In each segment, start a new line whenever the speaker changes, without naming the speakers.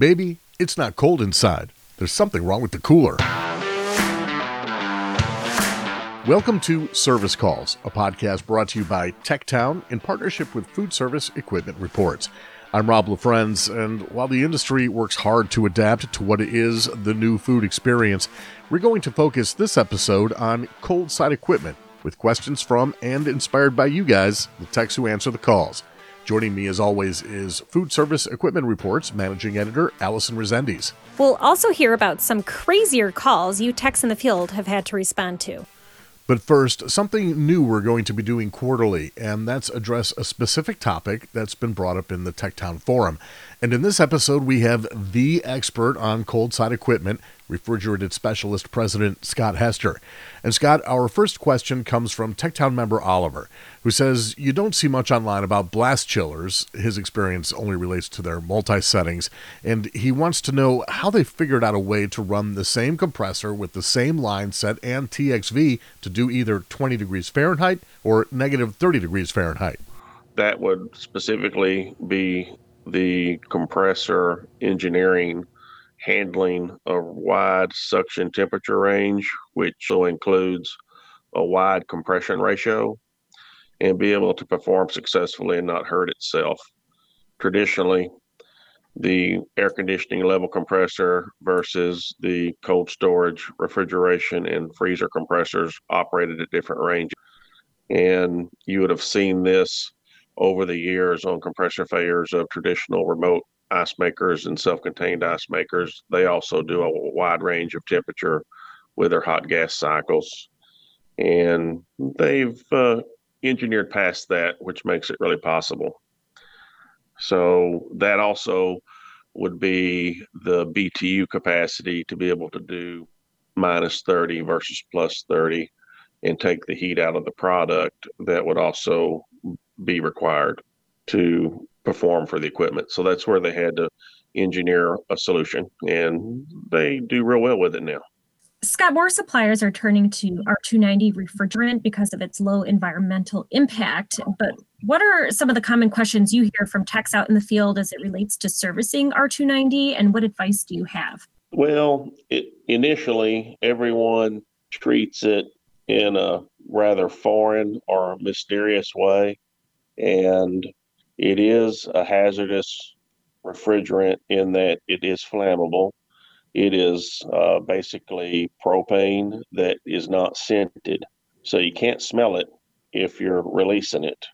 Baby, it's not cold inside. There's something wrong with the cooler. Welcome to Service Calls, a podcast brought to you by TechTown in partnership with Food Service Equipment Reports. I'm Rob LaFrenz, and while the industry works hard to adapt to what is the new food experience, we're going to focus this episode on cold side equipment with questions from and inspired by you guys, the techs who answer the calls. Joining me, as always, is Food Service Equipment Reports Managing Editor Allison Resendiz.
We'll also hear about some crazier calls you techs in the field have had to respond to.
But first, something new we're going to be doing quarterly, and that's address a specific topic that's been brought up in the TechTown Forum. And in this episode, we have the expert on cold side equipment, refrigerated specialist president Scott Hester. And Scott, our first question comes from TechTown member Oliver, who says you don't see much online about blast chillers. His experience only relates to their multi settings, and he wants to know how they figured out a way to run the same compressor with the same line set and TXV to do either 20 degrees Fahrenheit or negative 30 degrees Fahrenheit.
That would specifically be the compressor engineering handling a wide suction temperature range, which so includes a wide compression ratio, and be able to perform successfully and not hurt itself. Traditionally, the air conditioning level compressor versus the cold storage, refrigeration, and freezer compressors operated at different ranges. And you would have seen this over the years on compressor failures of traditional remote ice makers and self-contained ice makers. They also do a wide range of temperature with their hot gas cycles, and they've uh, engineered past that, which makes it really possible. So that also would be the BTU capacity to be able to do minus 30 versus plus 30 and take the heat out of the product that would also be required to perform for the equipment. So that's where they had to engineer a solution, and they do real well with it now.
Scott, more suppliers are turning to R290 refrigerant because of its low environmental impact. But what are some of the common questions you hear from techs out in the field as it relates to servicing R290, and what advice do you have?
Well, it, initially, everyone treats it in a rather foreign or mysterious way. And it is a hazardous refrigerant in that it is flammable. It is uh, basically propane that is not scented. So you can't smell it if you're releasing it,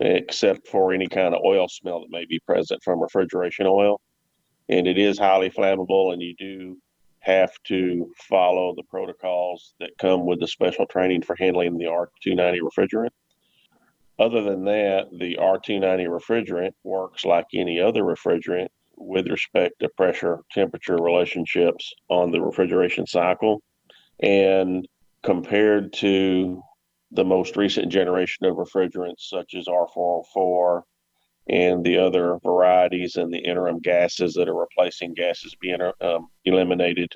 except for any kind of oil smell that may be present from refrigeration oil. And it is highly flammable, and you do have to follow the protocols that come with the special training for handling the R290 refrigerant. Other than that, the R290 refrigerant works like any other refrigerant with respect to pressure temperature relationships on the refrigeration cycle. And compared to the most recent generation of refrigerants, such as R404 and the other varieties and the interim gases that are replacing gases being um, eliminated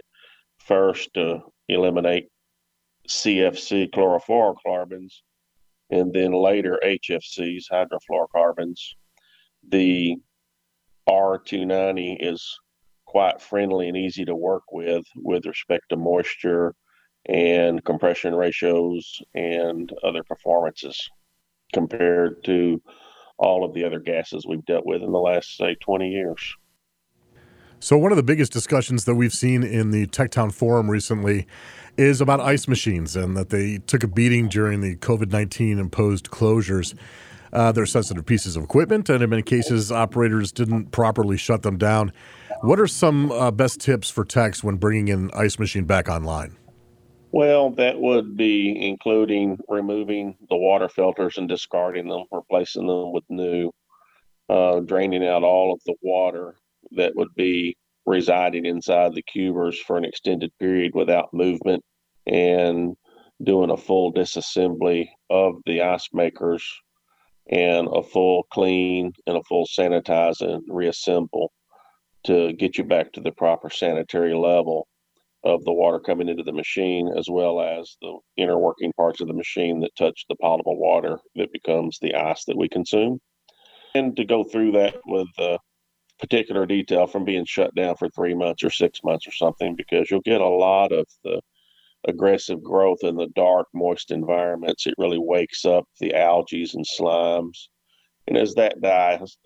first to eliminate CFC chlorofluorocarbons and then later HFCs, hydrofluorocarbons. The R290 is quite friendly and easy to work with with respect to moisture and compression ratios and other performances compared to all of the other gases we've dealt with in the last, say, 20 years.
So, one of the biggest discussions that we've seen in the TechTown forum recently is about ice machines and that they took a beating during the COVID 19 imposed closures. Uh, they're sensitive pieces of equipment, and in many cases, operators didn't properly shut them down. What are some uh, best tips for techs when bringing an ice machine back online?
Well, that would be including removing the water filters and discarding them, replacing them with new, uh, draining out all of the water that would be residing inside the cubers for an extended period without movement and doing a full disassembly of the ice makers and a full clean and a full sanitize and reassemble to get you back to the proper sanitary level of the water coming into the machine as well as the inner working parts of the machine that touch the potable water that becomes the ice that we consume. And to go through that with uh, particular detail from being shut down for three months or six months or something because you'll get a lot of the aggressive growth in the dark, moist environments. It really wakes up the algae and slimes. And as that dies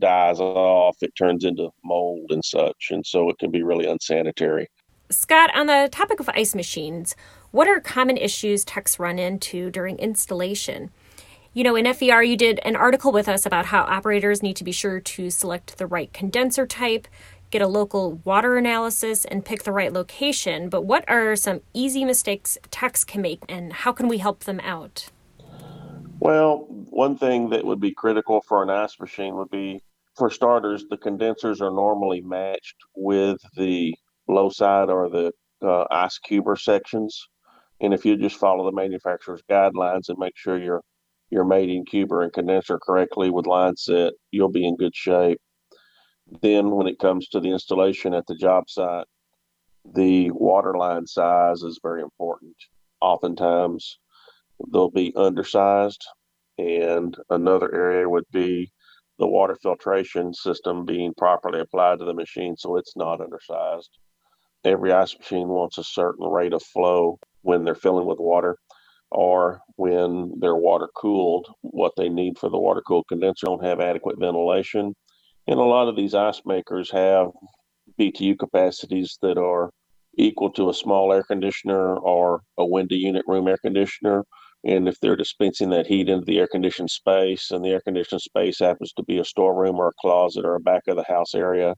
dies off, it turns into mold and such, and so it can be really unsanitary.
Scott, on the topic of ice machines, what are common issues techs run into during installation? You know, in FER, you did an article with us about how operators need to be sure to select the right condenser type, get a local water analysis, and pick the right location. But what are some easy mistakes techs can make, and how can we help them out?
Well, one thing that would be critical for an ice machine would be, for starters, the condensers are normally matched with the low side or the uh, ice cuber sections. And if you just follow the manufacturer's guidelines and make sure you're your mating cuber and condenser correctly with line set, you'll be in good shape. Then, when it comes to the installation at the job site, the water line size is very important. Oftentimes, they'll be undersized, and another area would be the water filtration system being properly applied to the machine so it's not undersized. Every ice machine wants a certain rate of flow when they're filling with water or when they're water cooled, what they need for the water cooled condenser don't have adequate ventilation. And a lot of these ice makers have BTU capacities that are equal to a small air conditioner or a window unit room air conditioner. And if they're dispensing that heat into the air conditioned space and the air conditioned space happens to be a storeroom or a closet or a back of the house area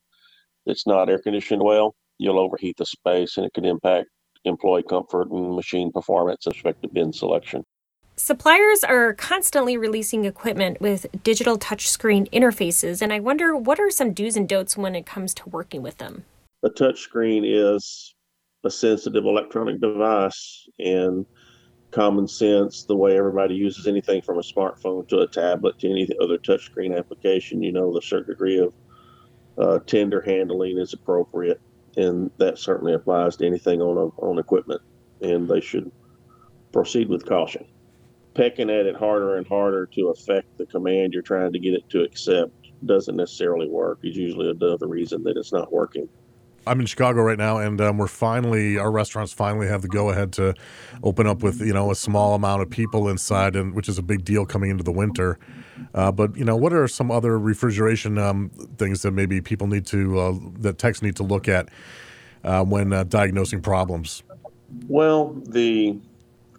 that's not air conditioned well, you'll overheat the space and it can impact employee comfort and machine performance, effective bin selection.
Suppliers are constantly releasing equipment with digital touchscreen interfaces, and I wonder what are some do's and don'ts when it comes to working with them?
A touchscreen is a sensitive electronic device, and common sense, the way everybody uses anything from a smartphone to a tablet to any other touchscreen application, you know, the certain degree of uh, tender handling is appropriate and that certainly applies to anything on a, on equipment, and they should proceed with caution. Pecking at it harder and harder to affect the command you're trying to get it to accept doesn't necessarily work. It's usually another reason that it's not working.
I'm in Chicago right now, and um, we're finally our restaurants finally have the go ahead to open up with you know a small amount of people inside, and which is a big deal coming into the winter. Uh, but you know, what are some other refrigeration um, things that maybe people need to uh, that techs need to look at uh, when uh, diagnosing problems?
Well, the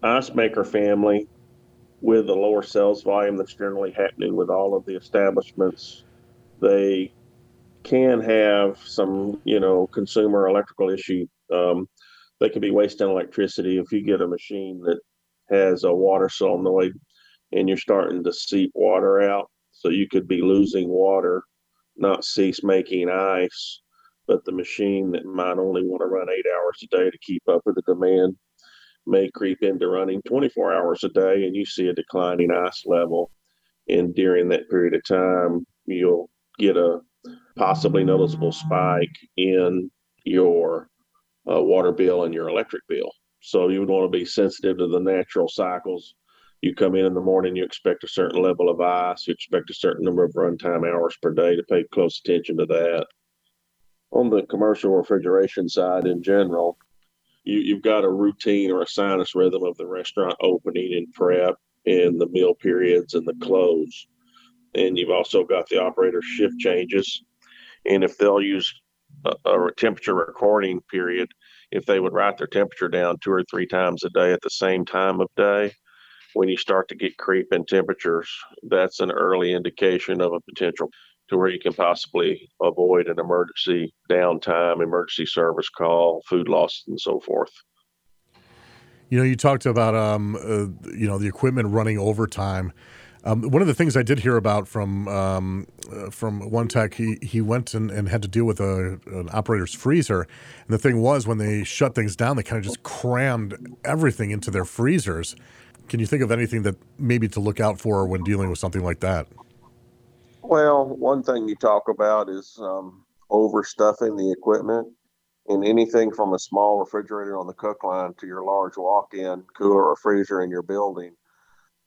ice maker family, with the lower sales volume that's generally happening with all of the establishments, they can have some, you know, consumer electrical issue. Um, they can be wasting electricity if you get a machine that has a water solenoid and you're starting to seep water out. So you could be losing water, not cease making ice, but the machine that might only want to run eight hours a day to keep up with the demand may creep into running 24 hours a day and you see a declining ice level. And during that period of time, you'll get a possibly noticeable spike in your uh, water bill and your electric bill. So you would want to be sensitive to the natural cycles. You come in in the morning, you expect a certain level of ice, you expect a certain number of runtime hours per day to pay close attention to that. On the commercial refrigeration side in general, you, you've got a routine or a sinus rhythm of the restaurant opening and prep and the meal periods and the close. And you've also got the operator shift changes and if they'll use a, a temperature recording period, if they would write their temperature down two or three times a day at the same time of day, when you start to get creep in temperatures, that's an early indication of a potential to where you can possibly avoid an emergency downtime, emergency service call, food loss, and so forth.
You know, you talked about um, uh, you know the equipment running overtime. Um, one of the things I did hear about from um, uh, from one tech, he he went and, and had to deal with a, an operator's freezer, and the thing was when they shut things down, they kind of just crammed everything into their freezers. Can you think of anything that maybe to look out for when dealing with something like that?
Well, one thing you talk about is um, overstuffing the equipment, and anything from a small refrigerator on the cook line to your large walk-in cooler or freezer in your building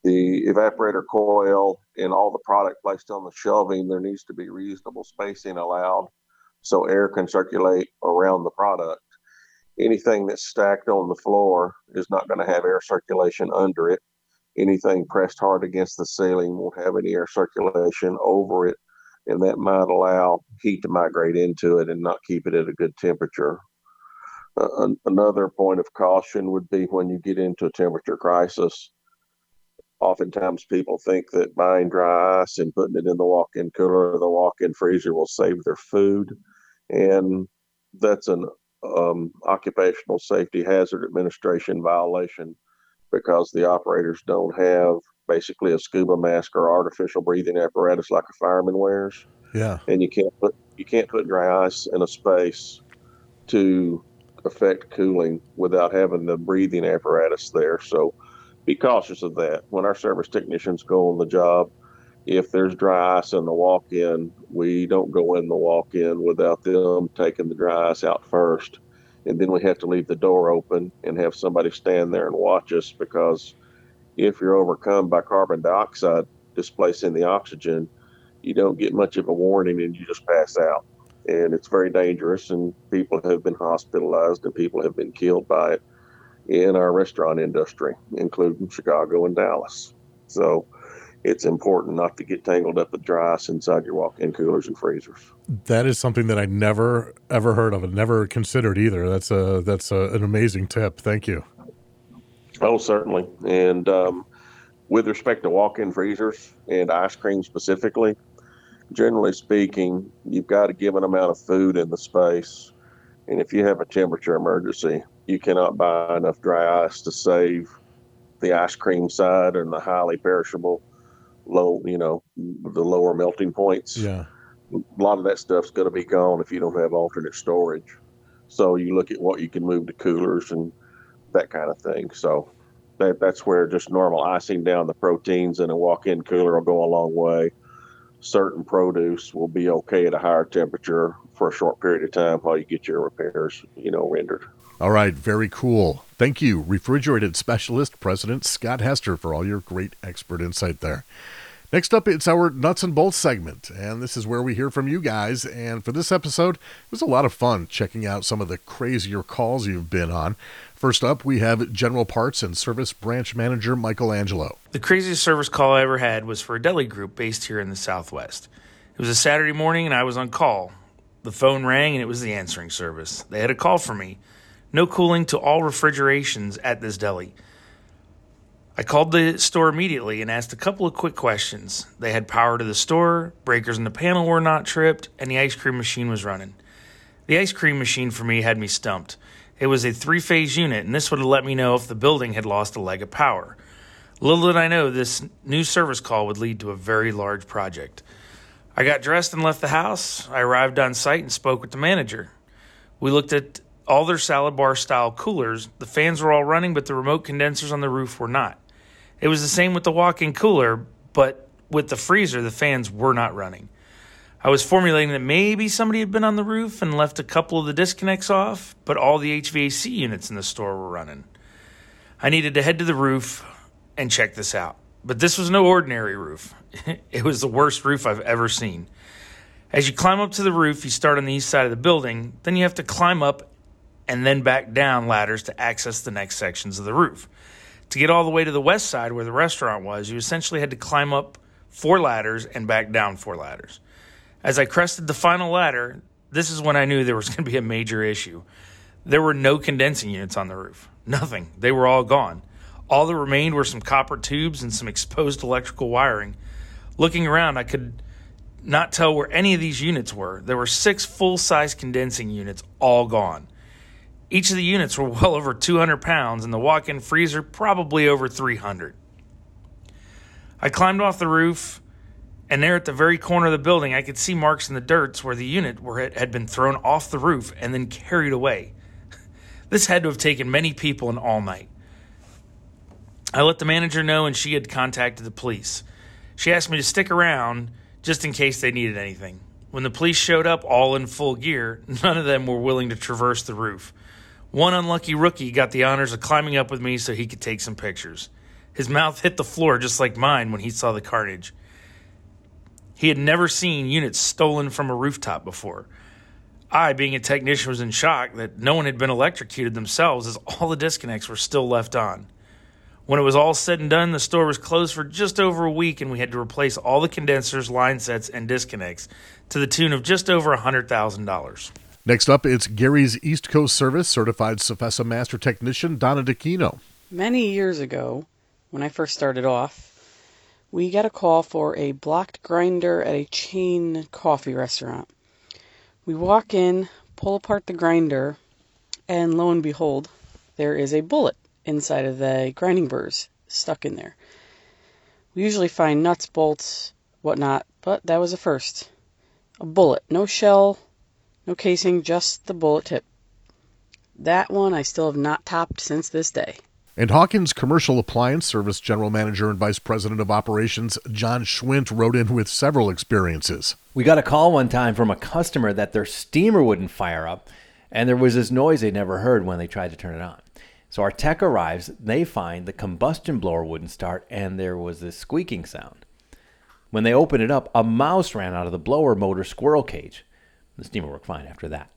the evaporator coil and all the product placed on the shelving, there needs to be reasonable spacing allowed so air can circulate around the product. Anything that's stacked on the floor is not going to have air circulation under it. Anything pressed hard against the ceiling won't have any air circulation over it, and that might allow heat to migrate into it and not keep it at a good temperature. Uh, another point of caution would be when you get into a temperature crisis oftentimes people think that buying dry ice and putting it in the walk-in cooler or the walk-in freezer will save their food. And that's an um, occupational safety hazard administration violation because the operators don't have basically a scuba mask or artificial breathing apparatus like a fireman wears.
Yeah.
And you can't put you can't put dry ice in a space to affect cooling without having the breathing apparatus there. So be cautious of that. When our service technicians go on the job, if there's dry ice in the walk in, we don't go in the walk in without them taking the dry ice out first. And then we have to leave the door open and have somebody stand there and watch us because if you're overcome by carbon dioxide displacing the oxygen, you don't get much of a warning and you just pass out. And it's very dangerous, and people have been hospitalized and people have been killed by it in our restaurant industry, including Chicago and Dallas. So it's important not to get tangled up with dry ice inside your walk-in coolers and freezers.
That is something that I never ever heard of and never considered either. That's a that's a, an amazing tip. Thank you.
Oh, certainly. And um, with respect to walk-in freezers and ice cream specifically, generally speaking, you've got a given amount of food in the space, and if you have a temperature emergency, you cannot buy enough dry ice to save the ice cream side and the highly perishable low, you know, the lower melting points.
Yeah.
A lot of that stuff's going to be gone if you don't have alternate storage. So you look at what you can move to coolers and that kind of thing. So that that's where just normal icing down the proteins in a walk-in cooler will go a long way. Certain produce will be okay at a higher temperature for a short period of time while you get your repairs, you know, rendered.
All right, very cool. Thank you, refrigerated specialist President Scott Hester, for all your great expert insight there. Next up, it's our nuts and bolts segment, and this is where we hear from you guys. And for this episode, it was a lot of fun checking out some of the crazier calls you've been on. First up, we have General Parts and Service Branch Manager Michelangelo.
The craziest service call I ever had was for a deli group based here in the Southwest. It was a Saturday morning, and I was on call. The phone rang, and it was the answering service. They had a call for me no cooling to all refrigerations at this deli. I called the store immediately and asked a couple of quick questions. They had power to the store, breakers in the panel were not tripped, and the ice cream machine was running. The ice cream machine for me had me stumped. It was a three phase unit, and this would have let me know if the building had lost a leg of power. Little did I know this new service call would lead to a very large project. I got dressed and left the house. I arrived on site and spoke with the manager. We looked at all their salad bar style coolers, the fans were all running, but the remote condensers on the roof were not. It was the same with the walk in cooler, but with the freezer, the fans were not running. I was formulating that maybe somebody had been on the roof and left a couple of the disconnects off, but all the HVAC units in the store were running. I needed to head to the roof and check this out. But this was no ordinary roof. it was the worst roof I've ever seen. As you climb up to the roof, you start on the east side of the building, then you have to climb up and then back down ladders to access the next sections of the roof. To get all the way to the west side where the restaurant was, you essentially had to climb up four ladders and back down four ladders. As I crested the final ladder, this is when I knew there was going to be a major issue. There were no condensing units on the roof. Nothing. They were all gone. All that remained were some copper tubes and some exposed electrical wiring. Looking around, I could not tell where any of these units were. There were six full size condensing units, all gone. Each of the units were well over 200 pounds, and the walk in freezer probably over 300. I climbed off the roof, and there at the very corner of the building, I could see marks in the dirt where the unit were, had been thrown off the roof and then carried away. This had to have taken many people and all night. I let the manager know, and she had contacted the police. She asked me to stick around just in case they needed anything. When the police showed up, all in full gear, none of them were willing to traverse the roof. One unlucky rookie got the honors of climbing up with me so he could take some pictures. His mouth hit the floor just like mine when he saw the carnage. He had never seen units stolen from a rooftop before. I, being a technician, was in shock that no one had been electrocuted themselves as all the disconnects were still left on. When it was all said and done, the store was closed for just over a week and we had to replace all the condensers, line sets, and disconnects to the tune of just over $100,000.
Next up, it's Gary's East Coast Service certified CFESA Master Technician Donna DeCino.
Many years ago, when I first started off, we got a call for a blocked grinder at a chain coffee restaurant. We walk in, pull apart the grinder, and lo and behold, there is a bullet inside of the grinding burrs stuck in there. We usually find nuts, bolts, whatnot, but that was a first. A bullet, no shell, no casing, just the bullet tip. That one I still have not topped since this day.
And Hawkins Commercial Appliance Service General Manager and Vice President of Operations John Schwint wrote in with several experiences.
We got a call one time from a customer that their steamer wouldn't fire up, and there was this noise they never heard when they tried to turn it on. So our tech arrives, they find the combustion blower wouldn't start, and there was this squeaking sound. When they opened it up, a mouse ran out of the blower motor squirrel cage. The steamer worked fine after that.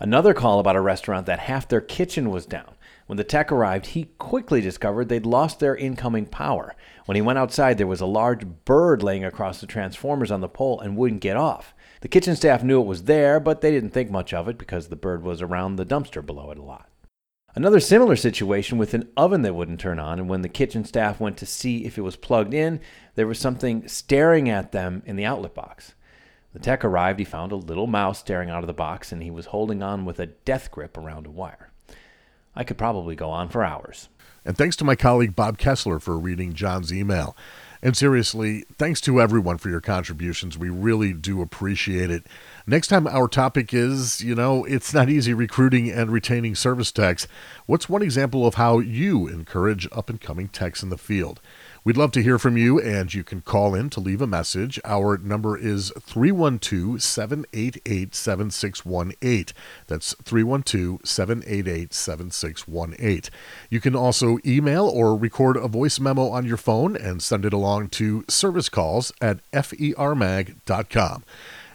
Another call about a restaurant that half their kitchen was down. When the tech arrived, he quickly discovered they'd lost their incoming power. When he went outside, there was a large bird laying across the transformers on the pole and wouldn't get off. The kitchen staff knew it was there, but they didn't think much of it because the bird was around the dumpster below it a lot. Another similar situation with an oven that wouldn't turn on, and when the kitchen staff went to see if it was plugged in, there was something staring at them in the outlet box. The tech arrived, he found a little mouse staring out of the box, and he was holding on with a death grip around a wire. I could probably go on for hours.
And thanks to my colleague Bob Kessler for reading John's email. And seriously, thanks to everyone for your contributions. We really do appreciate it. Next time, our topic is you know, it's not easy recruiting and retaining service techs. What's one example of how you encourage up and coming techs in the field? We'd love to hear from you, and you can call in to leave a message. Our number is 312 788 7618. That's 312 788 7618. You can also email or record a voice memo on your phone and send it along to servicecalls at fermag.com.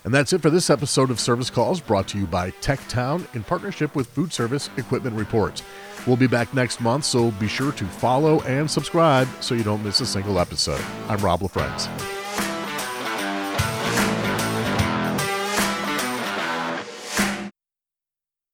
And that's it for this episode of Service Calls brought to you by TechTown in partnership with Food Service Equipment Reports. We'll be back next month, so be sure to follow and subscribe so you don't miss a single episode. I'm Rob LaFrenz.